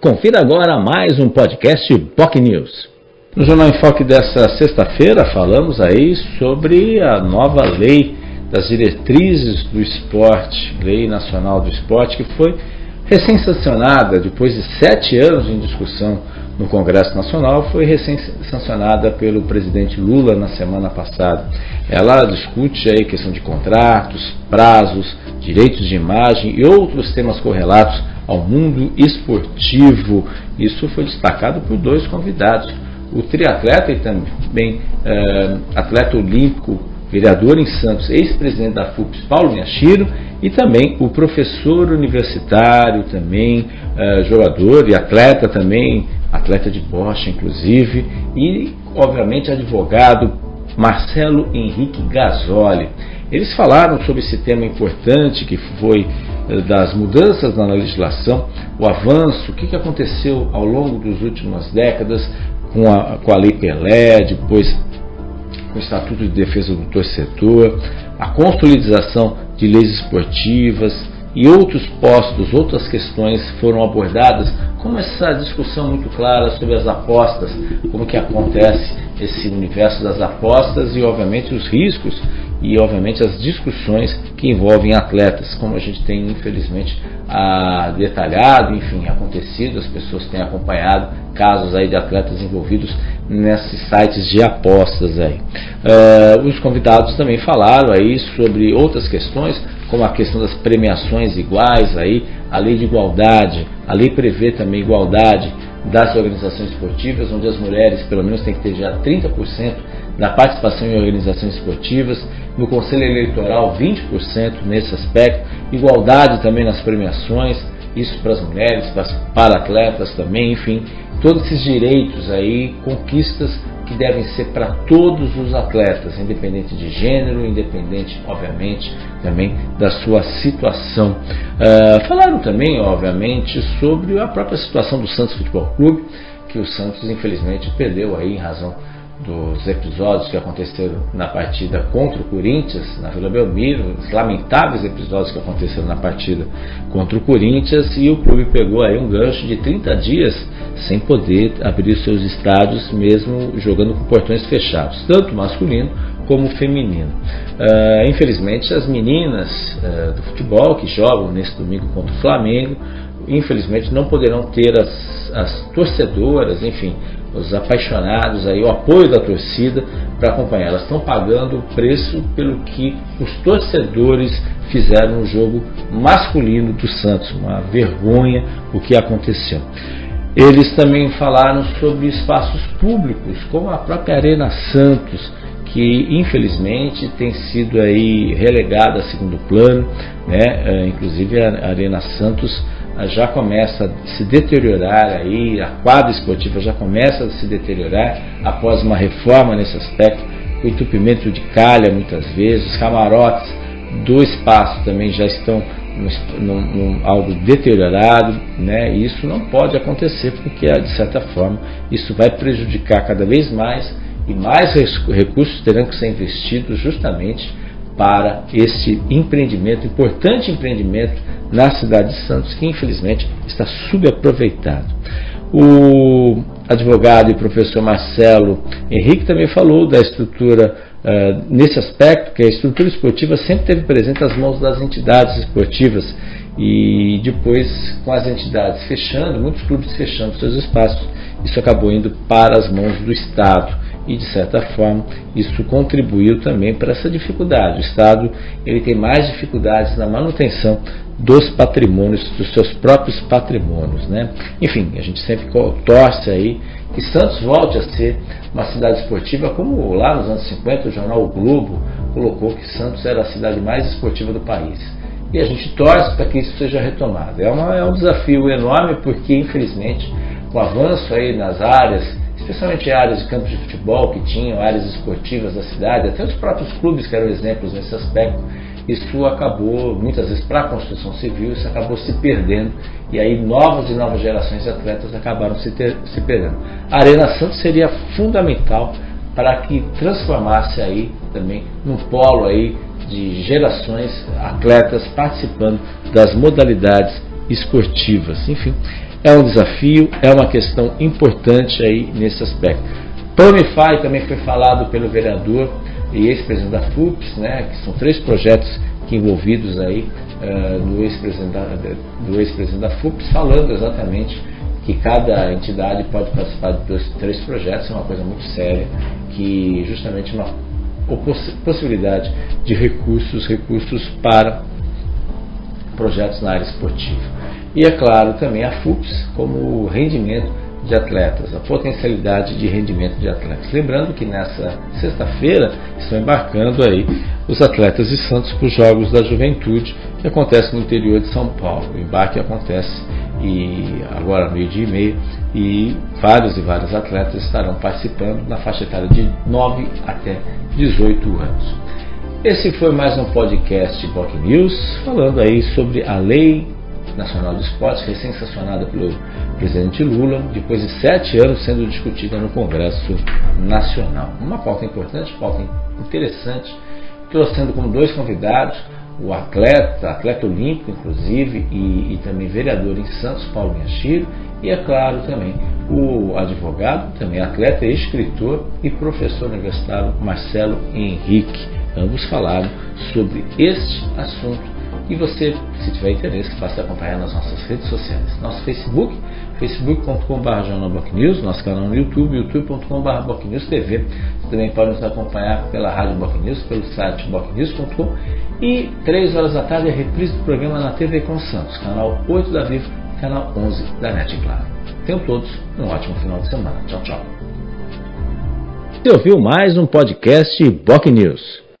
Confira agora mais um podcast POC News. No Jornal em Foque dessa sexta-feira falamos aí sobre a nova lei das diretrizes do esporte, Lei Nacional do Esporte, que foi recém-sancionada depois de sete anos em discussão no Congresso Nacional, foi recém-sancionada pelo presidente Lula na semana passada. Ela discute aí questão de contratos, prazos, direitos de imagem e outros temas correlatos ao mundo esportivo. Isso foi destacado por dois convidados o triatleta e também é, atleta olímpico, vereador em Santos, ex-presidente da FUPS, Paulo Miyashiro, e também o professor universitário, também é, jogador e atleta também, atleta de bocha inclusive, e obviamente advogado Marcelo Henrique Gasoli. Eles falaram sobre esse tema importante que foi eh, das mudanças na legislação, o avanço, o que aconteceu ao longo das últimas décadas com a, com a Lei Pelé, depois com o Estatuto de Defesa do Torcedor, a consolidação de leis esportivas e outros postos, outras questões foram abordadas, como essa discussão muito clara sobre as apostas, como que acontece esse universo das apostas e obviamente os riscos e obviamente as discussões que envolvem atletas, como a gente tem infelizmente detalhado, enfim, acontecido, as pessoas têm acompanhado casos aí de atletas envolvidos nesses sites de apostas aí. Uh, os convidados também falaram aí sobre outras questões, como a questão das premiações iguais aí, a lei de igualdade, a lei prevê também igualdade das organizações esportivas, onde as mulheres pelo menos têm que ter já 30% da participação em organizações esportivas, no Conselho Eleitoral 20% nesse aspecto, igualdade também nas premiações, isso para as mulheres, para atletas também, enfim, todos esses direitos aí, conquistas que devem ser para todos os atletas, independente de gênero, independente, obviamente, também da sua situação. Uh, falaram também, obviamente, sobre a própria situação do Santos Futebol Clube, que o Santos, infelizmente, perdeu aí em razão dos episódios que aconteceram na partida contra o Corinthians, na Vila Belmiro, os lamentáveis episódios que aconteceram na partida contra o Corinthians, e o clube pegou aí um gancho de 30 dias sem poder abrir seus estádios, mesmo jogando com portões fechados, tanto masculino como feminino. Uh, infelizmente, as meninas uh, do futebol que jogam nesse domingo contra o Flamengo, infelizmente não poderão ter as, as torcedoras, enfim, os apaixonados aí, o apoio da torcida para acompanhar. Elas estão pagando o preço pelo que os torcedores fizeram no jogo masculino do Santos. Uma vergonha o que aconteceu. Eles também falaram sobre espaços públicos, como a própria Arena Santos, que infelizmente tem sido aí relegada a segundo plano, né? É, inclusive a Arena Santos já começa a se deteriorar aí, a quadra esportiva já começa a se deteriorar após uma reforma nesse aspecto, o entupimento de calha muitas vezes, os camarotes do espaço também já estão num, num, algo deteriorado, né? E isso não pode acontecer porque de certa forma isso vai prejudicar cada vez mais e mais recursos terão que ser investidos justamente para esse empreendimento, importante empreendimento na cidade de Santos, que infelizmente está subaproveitado. O advogado e professor Marcelo Henrique também falou da estrutura uh, nesse aspecto, que a estrutura esportiva sempre teve presente as mãos das entidades esportivas e depois com as entidades fechando, muitos clubes fechando seus espaços, isso acabou indo para as mãos do Estado e de certa forma isso contribuiu também para essa dificuldade. O Estado ele tem mais dificuldades na manutenção dos patrimônios, dos seus próprios patrimônios. Né? Enfim, a gente sempre torce aí que Santos volte a ser uma cidade esportiva, como lá nos anos 50 o jornal o Globo colocou que Santos era a cidade mais esportiva do país. E a gente torce para que isso seja retomado. É, uma, é um desafio enorme porque, infelizmente, com o avanço aí nas áreas, especialmente áreas de campos de futebol que tinham, áreas esportivas da cidade, até os próprios clubes que eram exemplos nesse aspecto, isso acabou, muitas vezes, para a construção civil, isso acabou se perdendo. E aí novas e novas gerações de atletas acabaram se, ter, se perdendo. A Arena Santos seria fundamental para que transformasse aí também num polo aí de gerações atletas participando das modalidades esportivas. Enfim, é um desafio, é uma questão importante aí nesse aspecto. Plamify também foi falado pelo vereador e ex-presidente da FUPS, né, que são três projetos que envolvidos aí uh, do ex-presidente da, ex-presidente da FUPS, falando exatamente que cada entidade pode participar de dois, três projetos, é uma coisa muito séria, que justamente uma possibilidade de recursos, recursos para projetos na área esportiva. E é claro também a FUPS como rendimento de atletas, a potencialidade de rendimento de atletas. Lembrando que nessa sexta-feira estão embarcando aí os atletas de Santos para os Jogos da Juventude, que acontece no interior de São Paulo. O embarque acontece e agora meio-dia e meio e vários e vários atletas estarão participando na faixa etária de 9 até 18 anos. Esse foi mais um podcast Boc News, falando aí sobre a Lei Nacional do Esporte, recém-sancionada pelo presidente Lula, depois de sete anos sendo discutida no Congresso Nacional. Uma pauta importante, pauta interessante, trouxendo como dois convidados o atleta, atleta olímpico inclusive, e, e também vereador em Santos, Paulo Minhachiro, e é claro também o advogado, também atleta, escritor e professor universitário Marcelo Henrique. Ambos falaram sobre este assunto e você, se tiver interesse, basta acompanhar nas nossas redes sociais. Nosso Facebook, facebook.com.br News, nosso canal no YouTube, youtube.com.br TV. Você também pode nos acompanhar pela Rádio News, pelo site bocnews.com e 3 horas da tarde a reprise do programa na TV com Santos, canal 8 da Vivo, canal 11 da NET Claro. Tenham todos um ótimo final de semana. Tchau, tchau. Você ouviu mais um podcast Boc News.